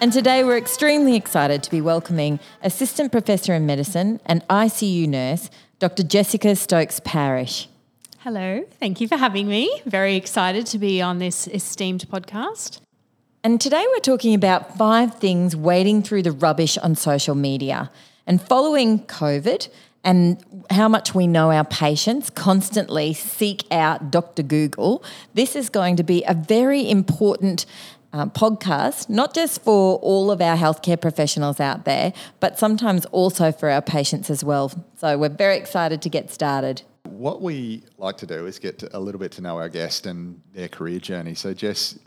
And today we're extremely excited to be welcoming Assistant Professor in Medicine and ICU nurse, Dr. Jessica Stokes Parish. Hello, thank you for having me. Very excited to be on this esteemed podcast. And today we're talking about five things wading through the rubbish on social media. And following COVID and how much we know our patients constantly seek out Dr. Google, this is going to be a very important uh, podcast, not just for all of our healthcare professionals out there, but sometimes also for our patients as well. So we're very excited to get started. What we like to do is get to a little bit to know our guest and their career journey. So, Jess,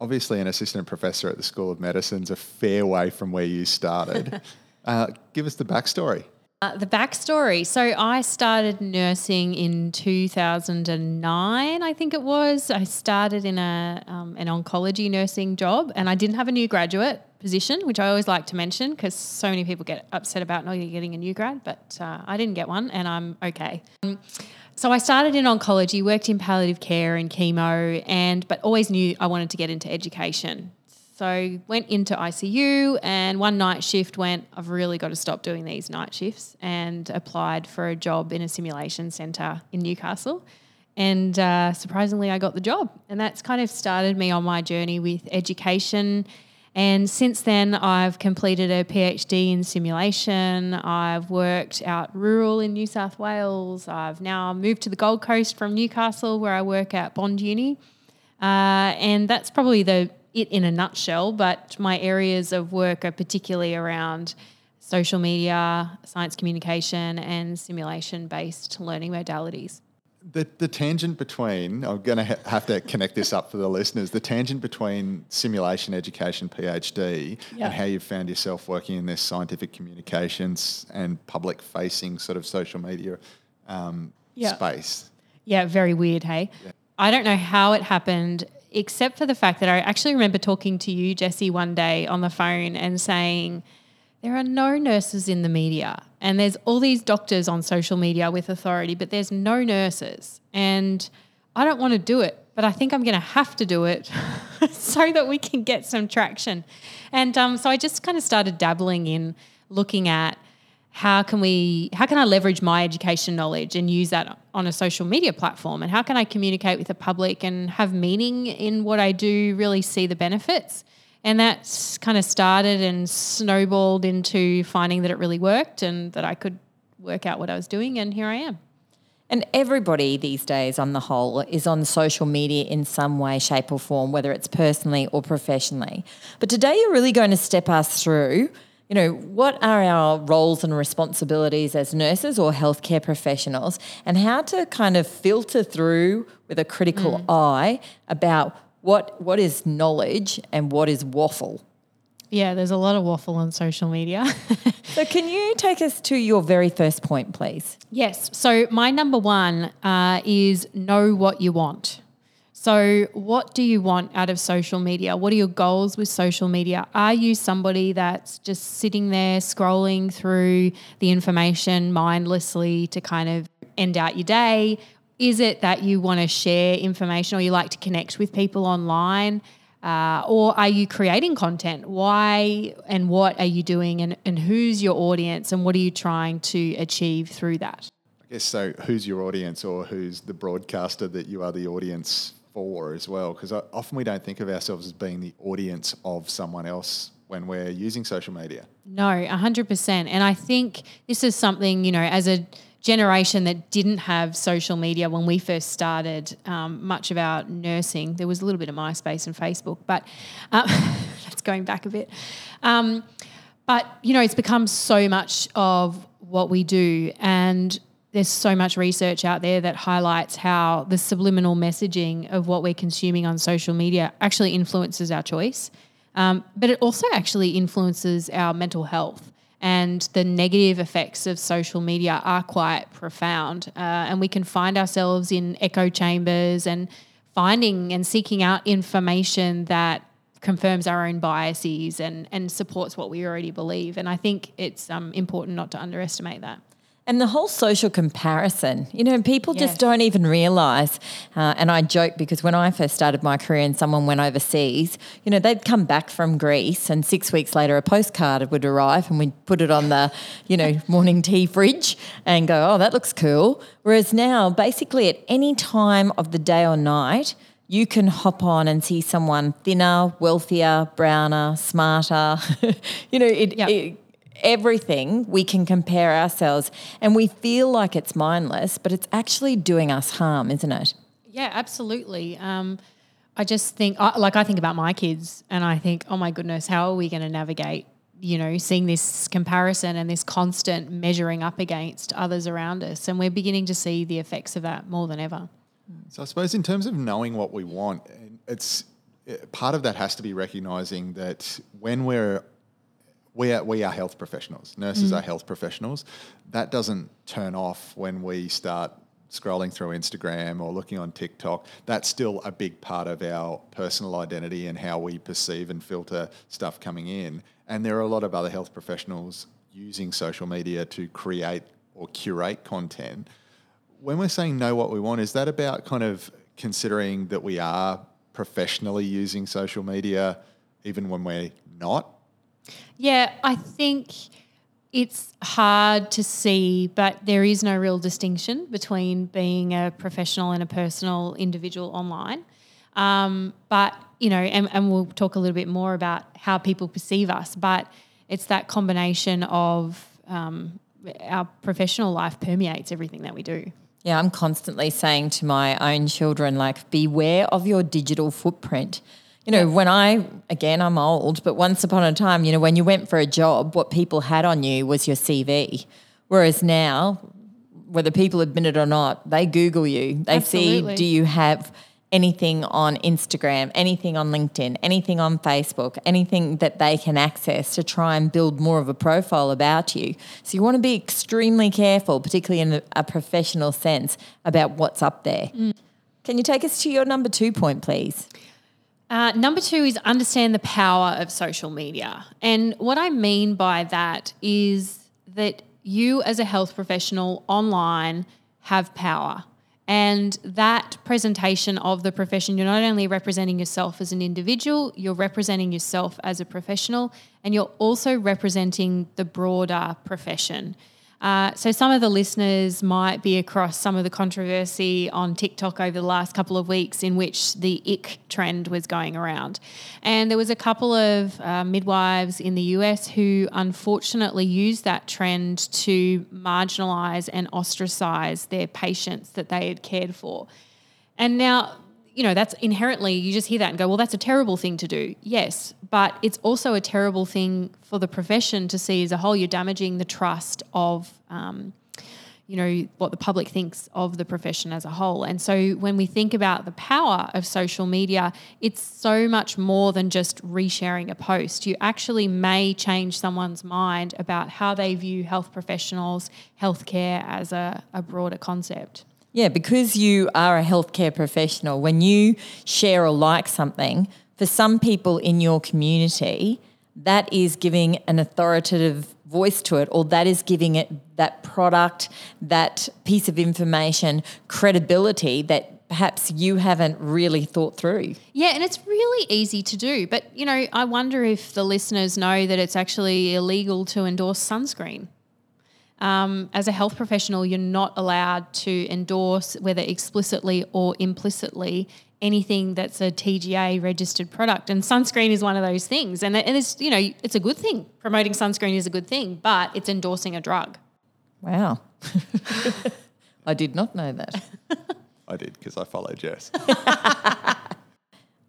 obviously, an assistant professor at the School of Medicine is a fair way from where you started. uh, give us the backstory. Uh, the backstory. So I started nursing in 2009, I think it was. I started in a um, an oncology nursing job, and I didn't have a new graduate position, which I always like to mention because so many people get upset about not getting a new grad, but uh, I didn't get one, and I'm okay. Um, so I started in oncology, worked in palliative care and chemo, and but always knew I wanted to get into education. So went into ICU and one night shift went, I've really got to stop doing these night shifts and applied for a job in a simulation centre in Newcastle. And uh, surprisingly, I got the job. And that's kind of started me on my journey with education. And since then, I've completed a PhD in simulation. I've worked out rural in New South Wales. I've now moved to the Gold Coast from Newcastle, where I work at Bond Uni. Uh, and that's probably the it in a nutshell. But my areas of work are particularly around social media, science communication, and simulation based learning modalities. The, the tangent between, I'm going to ha- have to connect this up for the listeners, the tangent between simulation education PhD Yeah. and how you've found yourself working in this scientific communications and public facing sort of social media um, Yeah. space. Yeah, very weird, hey? I don't know how it happened, except for the fact that I actually remember talking to you, Jesse, one day on the phone and saying, there are no nurses in the media. And there's all these doctors on social media with authority, but there's no nurses. And I don't want to do it, but I think I'm going to have to do it so that we can get some traction. And um, so I just kind of started dabbling in looking at how can we how can I leverage my education knowledge and use that on a social media platform and how can I communicate with the public and have meaning in what I do really see the benefits and that's kind of started and snowballed into finding that it really worked and that I could work out what I was doing and here I am And everybody these days, on the whole, is on social media in some way, shape, or form, whether it's personally or professionally. But today, you're really going to step us through. You know, what are our roles and responsibilities as nurses or healthcare professionals, and how to kind of filter through with a critical eye about what what is knowledge and what is waffle. yeah there's a lot of waffle on social media So, can you take us to your very first point, please? Yes. So my number one uh, is know what you want. So, what do you want out of social media? What are your goals with social media? Are you somebody that's just sitting there scrolling through the information mindlessly to kind of end out your day? Is it that you want to share information or you like to connect with people online? Uh, or are you creating content? Why and what are you doing? And, and who's your audience? And what are you trying to achieve through that? I guess so. Who's your audience, or who's the broadcaster that you are the audience for as well? Because often we don't think of ourselves as being the audience of someone else when we're using social media. No, 100%. And I think this is something, you know, as a generation that didn't have social media when we first started um, much of our nursing. There was a little bit of MySpace and Facebook, but uh, that's going back a bit. Um, but you know, it's become so much of what we do, and there's so much research out there that highlights how the subliminal messaging of what we're consuming on social media actually influences our choice, um, but it also actually influences our mental health and the negative effects of social media are quite profound. Uh, and we can find ourselves in echo chambers and finding and seeking out information that confirms our own biases and, and supports what we already believe. And I think it's um, important not to underestimate that. And the whole social comparison, you know, people Yes. just don't even realize. Uh, and I joke because when I first started my career and someone went overseas, you know, they'd come back from Greece and six weeks later a postcard would arrive and we'd put it on the, you know, morning tea fridge and go, oh, that looks cool. Whereas now, basically at any time of the day or night, you can hop on and see someone thinner, wealthier, browner, smarter. you know, it, Yep. it everything we can compare ourselves and we feel like it's mindless but it's actually doing us harm isn't it Yeah, absolutely. Um, I just think, like, I think about my kids and I think, oh my goodness, how are we going to navigate, you know, seeing this comparison and this constant measuring up against others around us? And we're beginning to see the effects of that more than ever. So I suppose in terms of knowing what we want, it's part of that has to be recognizing that when we're we are, we are health professionals. Nurses are mm. health professionals. That doesn't turn off when we start scrolling through Instagram or looking on TikTok. That's still a big part of our personal identity and how we perceive and filter stuff coming in. And there are a lot of other health professionals using social media to create or curate content when we're saying know what we want, is that about kind of considering that we are professionally using social media even when we're not? Yeah, I think it's hard to see, but there is no real distinction between being a professional and a personal individual online. Um, but, you know, and, and we'll talk a little bit more about how people perceive us, but it's that combination of um, our professional life permeates everything that we do. yeah i'm constantly saying to my own children like beware of your digital footprint you know when i again i'm old but once upon a time you know when you went for a job what people had on you was your cv whereas now whether people admit it or not they google you they Absolutely. see do you have anything on Instagram, anything on LinkedIn, anything on Facebook, anything that they can access to try and build more of a profile about you. So you want to be extremely careful, particularly in a, a professional sense, about what's up there. Mm. Can you take us to your number two point, please? Uh, number two is understand the power of social media. And what I mean by that is that you, as a health professional online, have power. And that presentation of the profession, you're not only representing yourself as an individual, you're representing yourself as a professional, and you're also representing the broader profession. Uh, so, some of the listeners might be across some of the controversy on TikTok over the last couple of weeks in which the ick trend was going around. And there was a couple of uh, midwives in the US who unfortunately used that trend to marginalize and ostracize their patients that they had cared for. And now, you know, that's inherently, you just hear that and go, well, that's a terrible thing to do. Yes, but it's also a terrible thing for the profession to see as a whole. You're damaging the trust of, um, you know, what the public thinks of the profession as a whole. And so when we think about the power of social media, it's so much more than just resharing a post. You actually may change someone's mind about how they view health professionals, healthcare as a, a broader concept. Yeah, because you are a healthcare professional, when you share or like something, for some people in your community, that is giving an authoritative voice to it, or that is giving it that product, that piece of information, credibility that perhaps you haven't really thought through. Yeah, and it's really easy to do. But, you know, I wonder if the listeners know that it's actually illegal to endorse sunscreen. Um, as a health professional, you're not allowed to endorse, whether explicitly or implicitly, anything that's a TGA registered product. And sunscreen is one of those things. And, and it's, you know, it's a good thing. Promoting sunscreen is a good thing, but it's endorsing a drug. Wow. I did not know that. I did because I follow Jess.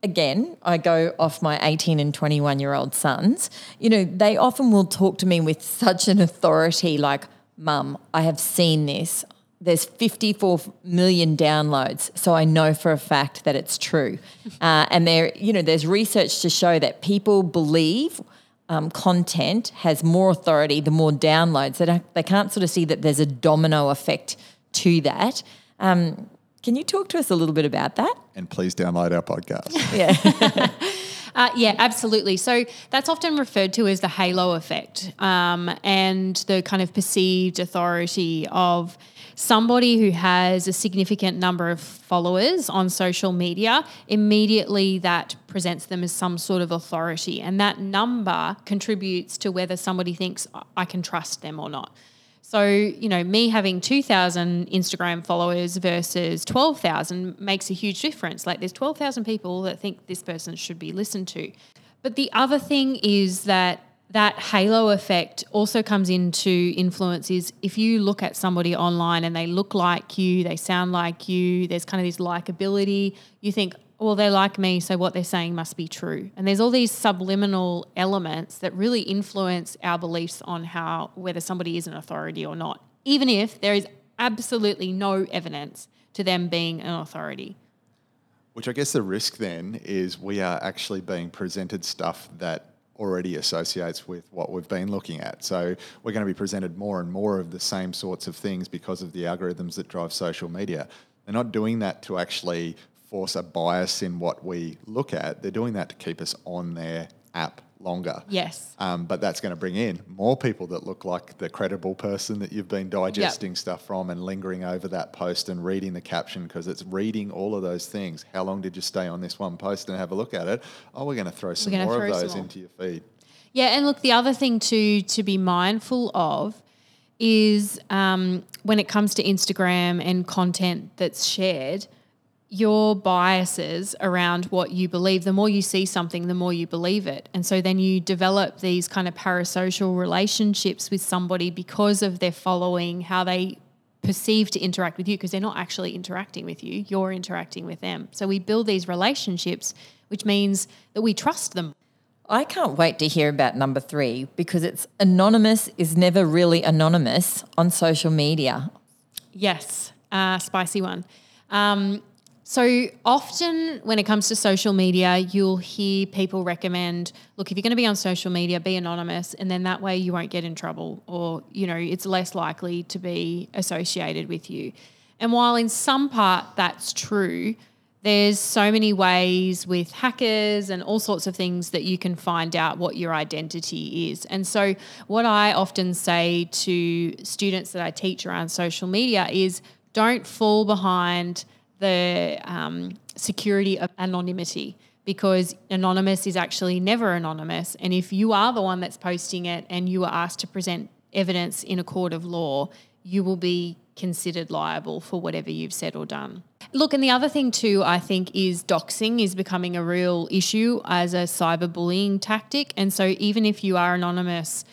again, I go off my 18 and 21 year old sons, you know, they often will talk to me with such an authority like, Mum, I have seen this. There's 54 million downloads, so I know for a fact that it's true. Uh, and there, you know, there's research to show that people believe um, content has more authority the more downloads. They, they can't sort of see that there's a domino effect to that. Um, can you talk to us a little bit about that? and please download our podcast. Yeah. Uh, yeah, absolutely. So that's often referred to as the halo effect um, and the kind of perceived authority of somebody who has a significant number of followers on social media. Immediately, that presents them as some sort of authority, and that number contributes to whether somebody thinks I can trust them or not. So, you know, me having 2,000 Instagram followers versus 12,000 makes a huge difference. Like, there's 12,000 people that think this person should be listened to. But the other thing is that that halo effect also comes into influence is if you look at somebody online and they look like you, they sound like you, there's kind of this likability, you think, well, they're like me, so what they're saying must be true. And there's all these subliminal elements that really influence our beliefs on how whether somebody is an authority or not, even if there is absolutely no evidence to them being an authority. Which I guess the risk then is we are actually being presented stuff that already associates with what we've been looking at. So we're going to be presented more and more of the same sorts of things because of the algorithms that drive social media. They're not doing that to actually force a bias in what we look at. They're doing that to keep us on their app longer. Yes. Um, but that's going to bring in more people that look like the credible person that you've been digesting stuff from and lingering over that post and reading the caption because it's reading all of those things. How long did you stay on this one post and have a look at it? Oh, we're going to throw some more throw of those into your feed. Yeah, and look, the other thing to to be mindful of is um, when it comes to Instagram and content that's shared, your biases around what you believe. The more you see something, the more you believe it, and so then you develop these kind of parasocial relationships with somebody because of their following, how they perceive to interact with you because they're not actually interacting with you you're interacting with them so we build these relationships which means that we trust them I can't wait to hear about number three because it's anonymous is never really anonymous on social media. Yes, uh, spicy one. Um, so often when it comes to social media, you'll hear people recommend, look, if you're going to be on social media, be anonymous, and then that way you won't get in trouble, or you know, it's less likely to be associated with you. And while in some part that's true, there's so many ways with hackers and all sorts of things that you can find out what your identity is. And so, what I often say to students that I teach around social media is don't fall behind the um, security of anonymity because anonymous is actually never anonymous. And if you are the one that's posting it and you are asked to present evidence in a court of law, you will be considered liable for whatever you've said or done. Look, and the other thing too, I think, is doxing is becoming a real issue as a cyberbullying tactic. And so even if you are anonymous,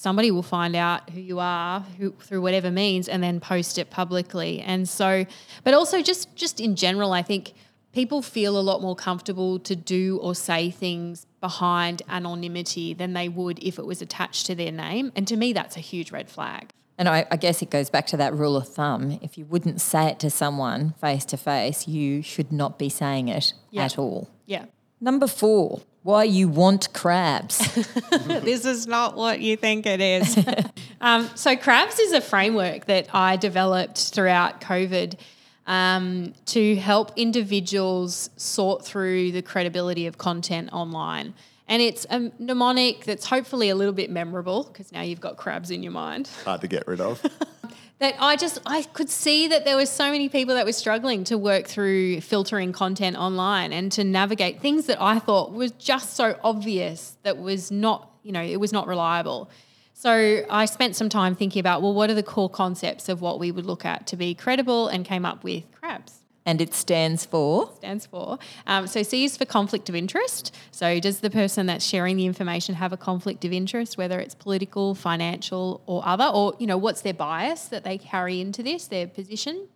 somebody will find out who you are who, through whatever means and then post it publicly. And so, but also just just in general, I think people feel a lot more comfortable to do or say things behind anonymity than they would if it was attached to their name. And to me, that's a huge red flag. And I, I guess it goes back to that rule of thumb. If you wouldn't say it to someone face to face, you should not be saying it Yeah. at all. Yeah. Number four, why you want crabs. this is not what you think it is. um, so, Crabs is a framework that I developed throughout COVID um, to help individuals sort through the credibility of content online. And it's a mnemonic that's hopefully a little bit memorable because now you've got crabs in your mind. Hard to get rid of. That I just I could see that there were so many people that were struggling to work through filtering content online and to navigate things that I thought was just so obvious that was not, you know, it was not reliable. So I spent some time thinking about well, what are the core concepts of what we would look at to be credible and came up with crabs. And it stands for? stands for. Um, so C is for conflict of interest. So does the person that's sharing the information have a conflict of interest, whether it's political, financial, or other, or you know what's their bias that they carry into this, their position?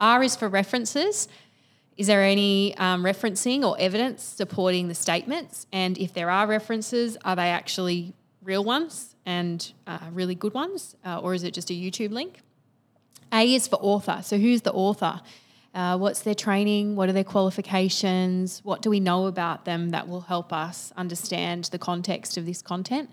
R is for references. Is there any um, referencing or evidence supporting the statements? And if there are references, are they actually real ones and uh, really good ones, uh, or is it just a YouTube link? A is for author. So who's the author? Uh, what's their training? What are their qualifications? What do we know about them that will help us understand the context of this content?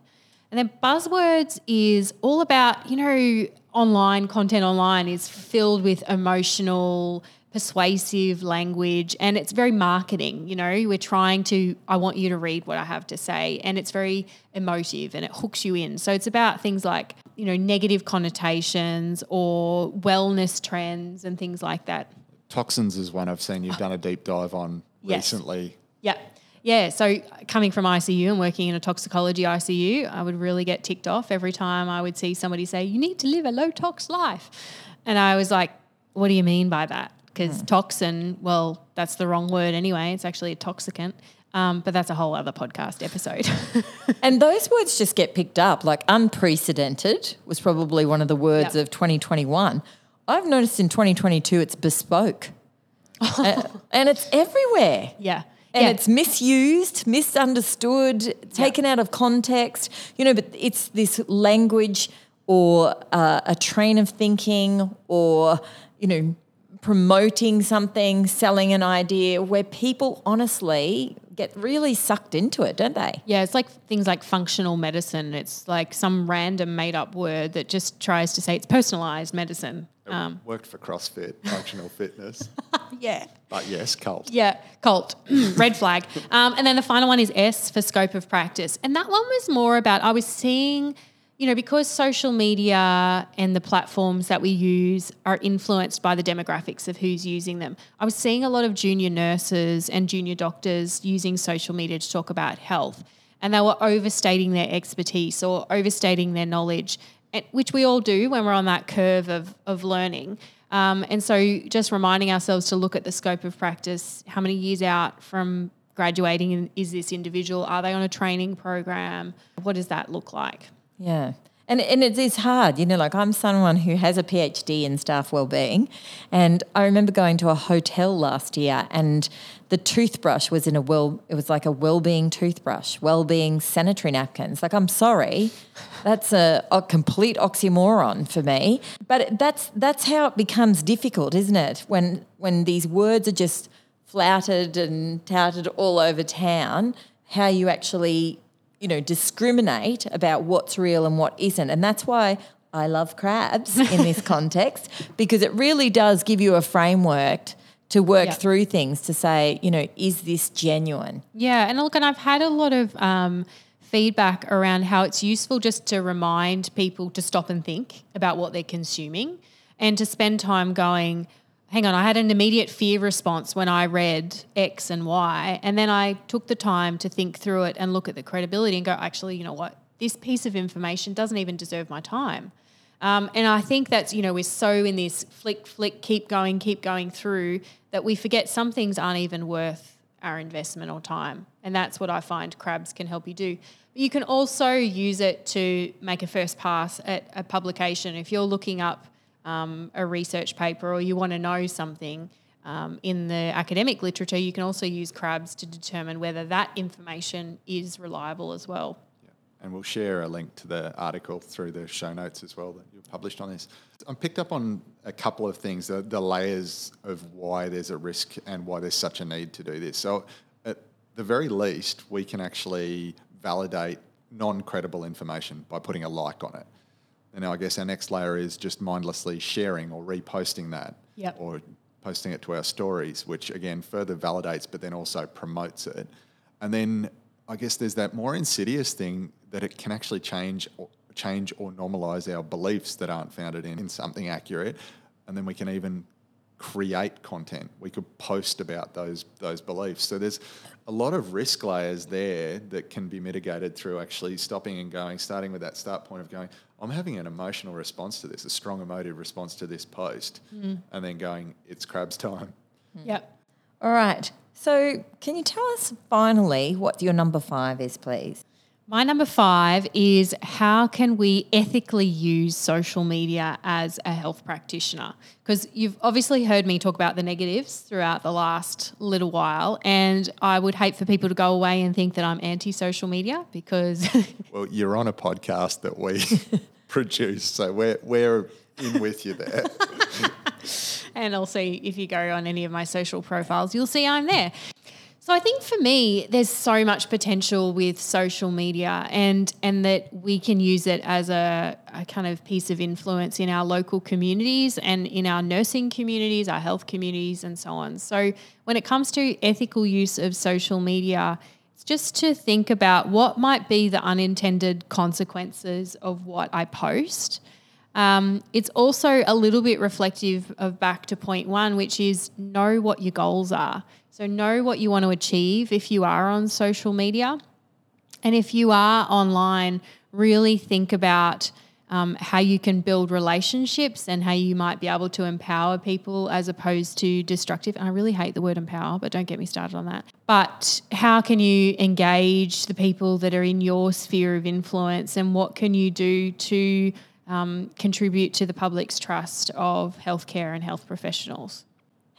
And then buzzwords is all about, you know, online content online is filled with emotional, persuasive language and it's very marketing. You know, we're trying to, I want you to read what I have to say. And it's very emotive and it hooks you in. So it's about things like, you know, negative connotations or wellness trends and things like that. Toxins is one I've seen you've done a deep dive on Yes. recently. Yeah. Yeah. So coming from ICU and working in a toxicology ICU, I would really get ticked off every time I would see somebody say, You need to live a low tox life. And I was like, What do you mean by that? Because toxin, well, that's the wrong word anyway. It's actually a toxicant. Um, but that's a whole other podcast episode. And those words just get picked up. Like unprecedented was probably one of the words Yep. of 2021. I've noticed in 2022 it's bespoke. Uh, and it's everywhere. yeah. And yeah. it's misused, misunderstood, taken out of context. You know, but it's this language or uh, a train of thinking or, you know, promoting something, selling an idea where people honestly get really sucked into it, don't they? Yeah, it's like things like functional medicine. It's like some random made up word that just tries to say it's personalized medicine. Um, Worked for CrossFit, functional fitness. yeah. But yes, cult. Yeah, cult, red flag. Um, and then the final one is S for scope of practice. And that one was more about, I was seeing, you know, because social media and the platforms that we use are influenced by the demographics of who's using them. I was seeing a lot of junior nurses and junior doctors using social media to talk about health. And they were overstating their expertise or overstating their knowledge, which we all do when we're on that curve of, of learning. Um, and so just reminding ourselves to look at the scope of practice, how many years out from graduating is this individual? Are they on a training program? What does that look like? Yeah. And, and it is hard, you know, like I'm someone who has a PhD in staff wellbeing. And I remember going to a hotel last year and the toothbrush was in a well, it was like a well-being toothbrush, well-being sanitary napkins. Like, I'm sorry, that's a, a complete oxymoron for me. But that's, that's how it becomes difficult, isn't it? When, when these words are just flouted and touted all over town, how you actually you know, discriminate about what's real and what isn't. And that's why I love crabs in this context because it really does give you a framework to work Yeah. through things to say, you know, is this genuine? Yeah, and look, and I've had a lot of um, feedback around how it's useful just to remind people to stop and think about what they're consuming and to spend time going, hang on, I had an immediate fear response when I read X and Y. And then I took the time to think through it and look at the credibility and go, actually, you know what? This piece of information doesn't even deserve my time. Um, and I think that's, you know, we're so in this flick, flick, keep going, keep going through that we forget some things aren't even worth our investment or time. And that's what I find crabs can help you do. But you can also use it to make a first pass at a publication. If you're looking up um, a research paper or you want to know something um, in the academic literature, you can also use crabs to determine whether that information is reliable as well. Yeah. And we'll share a link to the article through the show notes as well that you've published on this. I picked up on a couple of things, the, the layers of why there's a risk and why there's such a need to do this. So, at the very least, we can actually validate non credible information by putting a like on it. And now I guess our next layer is just mindlessly sharing or reposting that Yep. or posting it to our stories, which again further validates but then also promotes it. And then I guess there's that more insidious thing that it can actually change or change or normalize our beliefs that aren't founded in, in something accurate. And then we can even create content. We could post about those those beliefs. So there's a lot of risk layers there that can be mitigated through actually stopping and going, starting with that start point of going, I'm having an emotional response to this, a strong emotive response to this post, hmm. and then going, it's crabs time. Hmm. Yep. All right. So, can you tell us finally what your number five is, please? My number five is how can we ethically use social media as a health practitioner? Because you've obviously heard me talk about the negatives throughout the last little while, and I would hate for people to go away and think that I'm anti social media because Well, you're on a podcast that we produce, so we're, we're in with you there. and I'll see if you go on any of my social profiles, you'll see I'm there. So I think for me, there's so much potential with social media, and and that we can use it as a, a kind of piece of influence in our local communities and in our nursing communities, our health communities, and so on. So when it comes to ethical use of social media, it's just to think about what might be the unintended consequences of what I post. Um, it's also a little bit reflective of back to point one, which is know what your goals are. So, know what you want to achieve if you are on social media. And if you are online, really think about um, how you can build relationships and how you might be able to empower people as opposed to destructive. And I really hate the word empower, but don't get me started on that. But how can you engage the people that are in your sphere of influence and what can you do to um, contribute to the public's trust of healthcare and health professionals?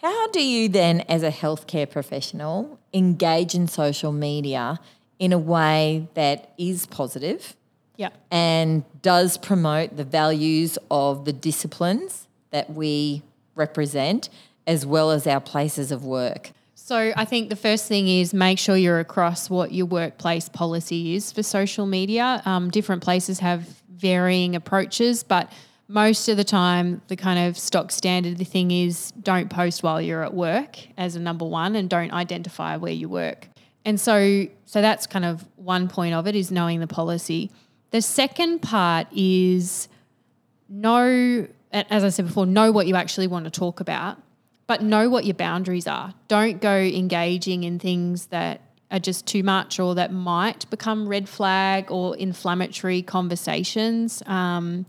How do you then, as a healthcare professional, engage in social media in a way that is positive Yeah. and does promote the values of the disciplines that we represent, as well as our places of work? So I think the first thing is make sure you're across what your workplace policy is for social media. Um, different places have varying approaches, but most of the time, the kind of stock standard the thing is don't post while you're at work as a number one, and don't identify where you work. And so, so that's kind of one point of it is knowing the policy. The second part is know, as I said before, know what you actually want to talk about, but know what your boundaries are. Don't go engaging in things that are just too much or that might become red flag or inflammatory conversations. Um,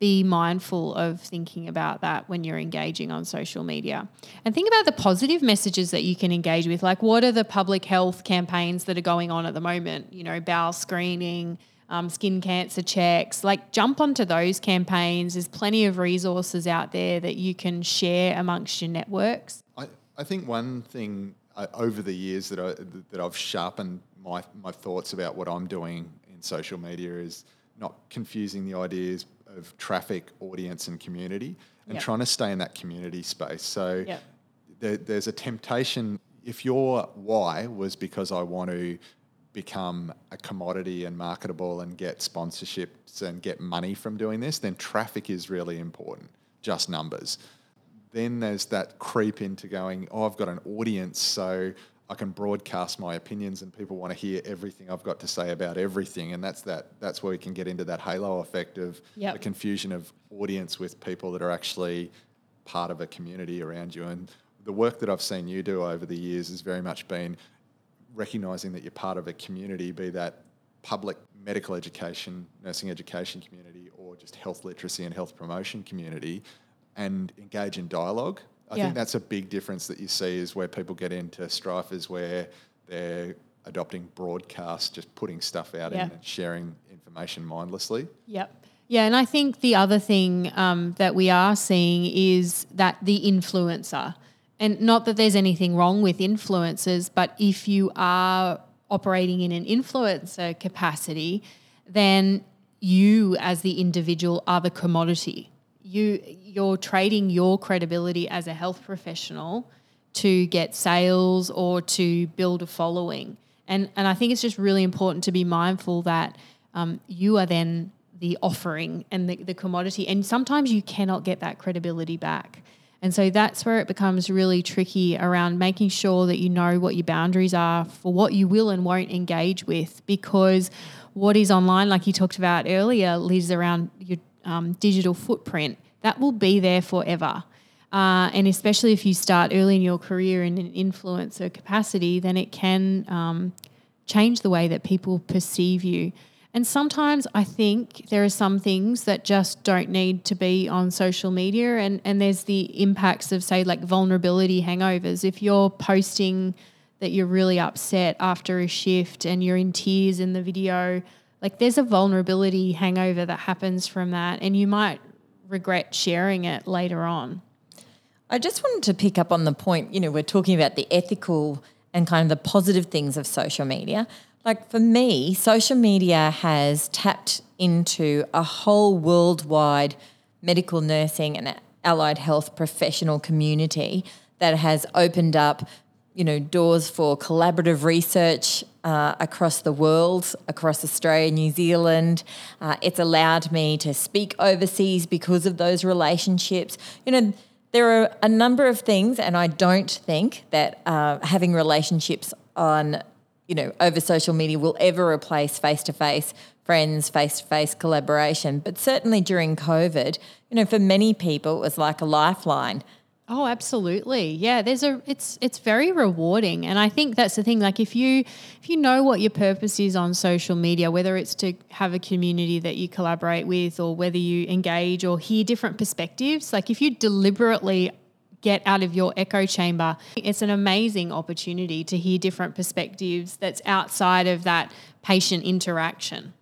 be mindful of thinking about that when you're engaging on social media. And think about the positive messages that you can engage with. Like, what are the public health campaigns that are going on at the moment? You know, bowel screening, um, skin cancer checks. Like, jump onto those campaigns. There's plenty of resources out there that you can share amongst your networks. I, I think one thing uh, over the years that, I, that I've sharpened my, my thoughts about what I'm doing in social media is not confusing the ideas of traffic, audience, and community, and Yep. trying to stay in that community space. So Yep. there, there's a temptation. If your why was because I want to become a commodity and marketable and get sponsorships and get money from doing this, then traffic is really important, just numbers. Then there's that creep into going, oh, I've got an audience, so I can broadcast my opinions and people want to hear everything I've got to say about everything. And that's that that's where we can get into that halo effect of Yep. the confusion of audience with people that are actually part of a community around you. And the work that I've seen you do over the years has very much been recognizing that you're part of a community, be that public medical education, nursing education community, or just health literacy and health promotion community, and engage in dialogue. I Yeah. think that's a big difference that you see is where people get into strife is where they're adopting broadcast, just putting stuff out Yeah. and sharing information mindlessly. Yep. Yeah, and I think the other thing um, that we are seeing is that the influencer, and not that there's anything wrong with influencers, but if you are operating in an influencer capacity, then you as the individual are the commodity. You you're trading your credibility as a health professional to get sales or to build a following. And and I think it's just really important to be mindful that um, you are then the offering and the, the commodity. And sometimes you cannot get that credibility back. And so that's where it becomes really tricky around making sure that you know what your boundaries are for what you will and won't engage with. Because what is online, like you talked about earlier, Liz, around your um, digital footprint, that will be there forever. Uh, and especially if you start early in your career in an influencer capacity, then it can um, change the way that people perceive you. And sometimes I think there are some things that just don't need to be on social media. And, and there's the impacts of, say, like vulnerability hangovers. If you're posting that you're really upset after a shift and you're in tears in the video, like there's a vulnerability hangover that happens from that. And you might regret sharing it later on. I just wanted to pick up on the point, you know, we're talking about the ethical and kind of the positive things of social media. Like for me, social media has tapped into a whole worldwide medical nursing and allied health professional community that has opened up, you know, doors for collaborative research uh, across the world, across Australia, New Zealand. Uh, it's allowed me to speak overseas because of those relationships. You know, there are a number of things, and I don't think that uh, having relationships on, you know, over social media will ever replace face to face friends, face to face collaboration. But certainly during COVID, you know, for many people, it was like a lifeline. Oh, absolutely. Yeah, there's a it's it's very rewarding and I think that's the thing like if you if you know what your purpose is on social media whether it's to have a community that you collaborate with or whether you engage or hear different perspectives, like if you deliberately get out of your echo chamber, it's an amazing opportunity to hear different perspectives that's outside of that patient interaction.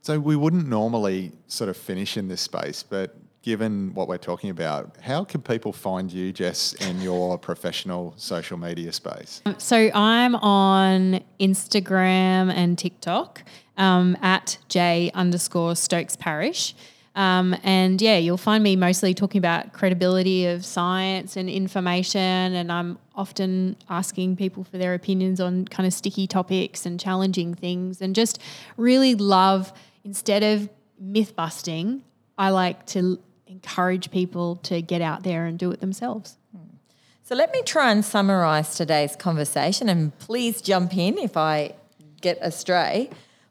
So we wouldn't normally sort of finish in this space, but given what we're talking about, how can people find you, Jess, in your professional social media space? So I'm on Instagram and TikTok um, at J underscore Stokes Parish. Um, and yeah, you'll find me mostly talking about credibility of science and information. And I'm often asking people for their opinions on kind of sticky topics and challenging things. And just really love, instead of myth busting, I like to encourage people to get out there and do it themselves. So let me try and summarize today's conversation and please jump in if I get astray.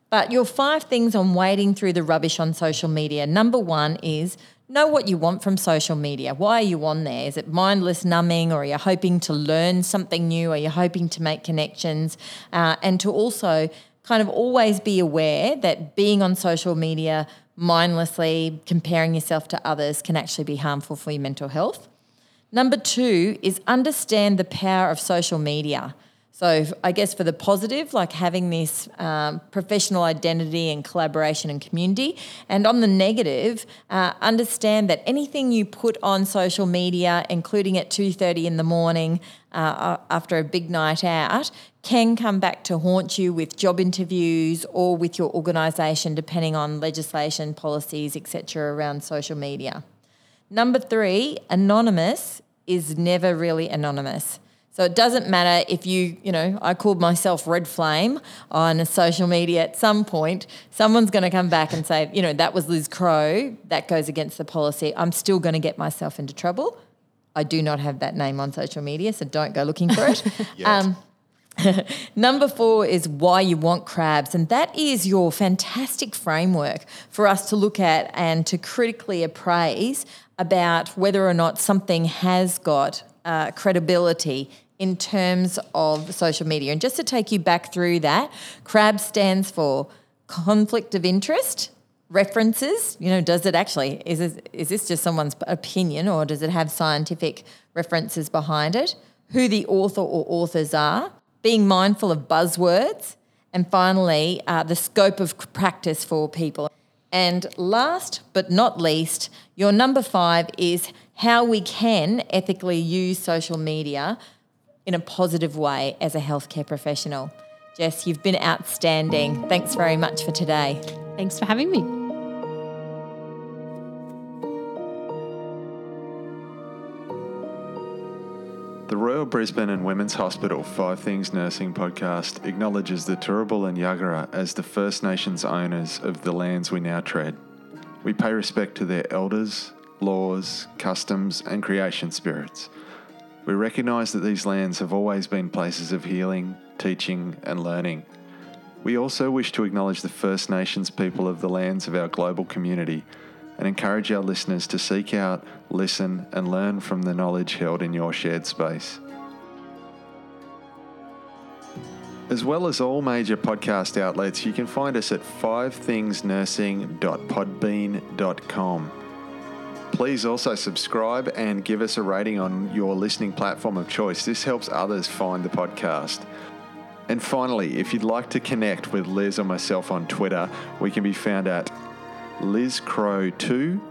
But your five things on wading through the rubbish on social media. Number one is know what you want from social media. Why are you on there? Is it mindless numbing, or are you hoping to learn something new? Are you hoping to make connections? Uh, and to also kind of always be aware that being on social media mindlessly, comparing yourself to others, can actually be harmful for your mental health. Number two is understand the power of social media. So, I guess for the positive, like having this um, professional identity and collaboration and community. And on the negative, uh, understand that anything you put on social media, including at 2.30 in the morning uh, after a big night out, can come back to haunt you with job interviews or with your organisation, depending on legislation, policies, etc., around social media. Number three, anonymous is never really anonymous. So it doesn't matter if you, you know, I called myself Red Flame on social media at some point, someone's going to come back and say, you know, that was Liz Crowe, that goes against the policy. I'm still going to get myself into trouble. I do not have that name on social media, so don't go looking for it. um, Number four is why you want crabs. And that is your fantastic framework for us to look at and to critically appraise about whether or not something has got uh, credibility in terms of social media. And just to take you back through that, CRAB stands for conflict of interest, references. You know, does it actually, is this, is this just someone's opinion or does it have scientific references behind it? Who the author or authors are, being mindful of buzzwords, and finally, uh, the scope of practice for people. And last but not least, your number five is how we can ethically use social media in a positive way as a healthcare professional. Jess, you've been outstanding. Thanks very much for today. Thanks for having me. The Royal Brisbane and Women's Hospital Five Things Nursing podcast acknowledges the Turrbal and Yagara as the First Nations owners of the lands we now tread. We pay respect to their elders, laws, customs, and creation spirits. We recognise that these lands have always been places of healing, teaching, and learning. We also wish to acknowledge the First Nations people of the lands of our global community and encourage our listeners to seek out, listen, and learn from the knowledge held in your shared space. As well as all major podcast outlets, you can find us at fivethingsnursing.podbean.com. Please also subscribe and give us a rating on your listening platform of choice. This helps others find the podcast. And finally, if you'd like to connect with Liz or myself on Twitter, we can be found at LizCrowe2.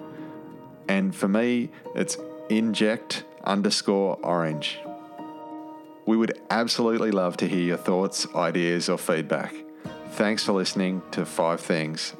And for me, it's inject underscore orange. We would absolutely love to hear your thoughts, ideas, or feedback. Thanks for listening to Five Things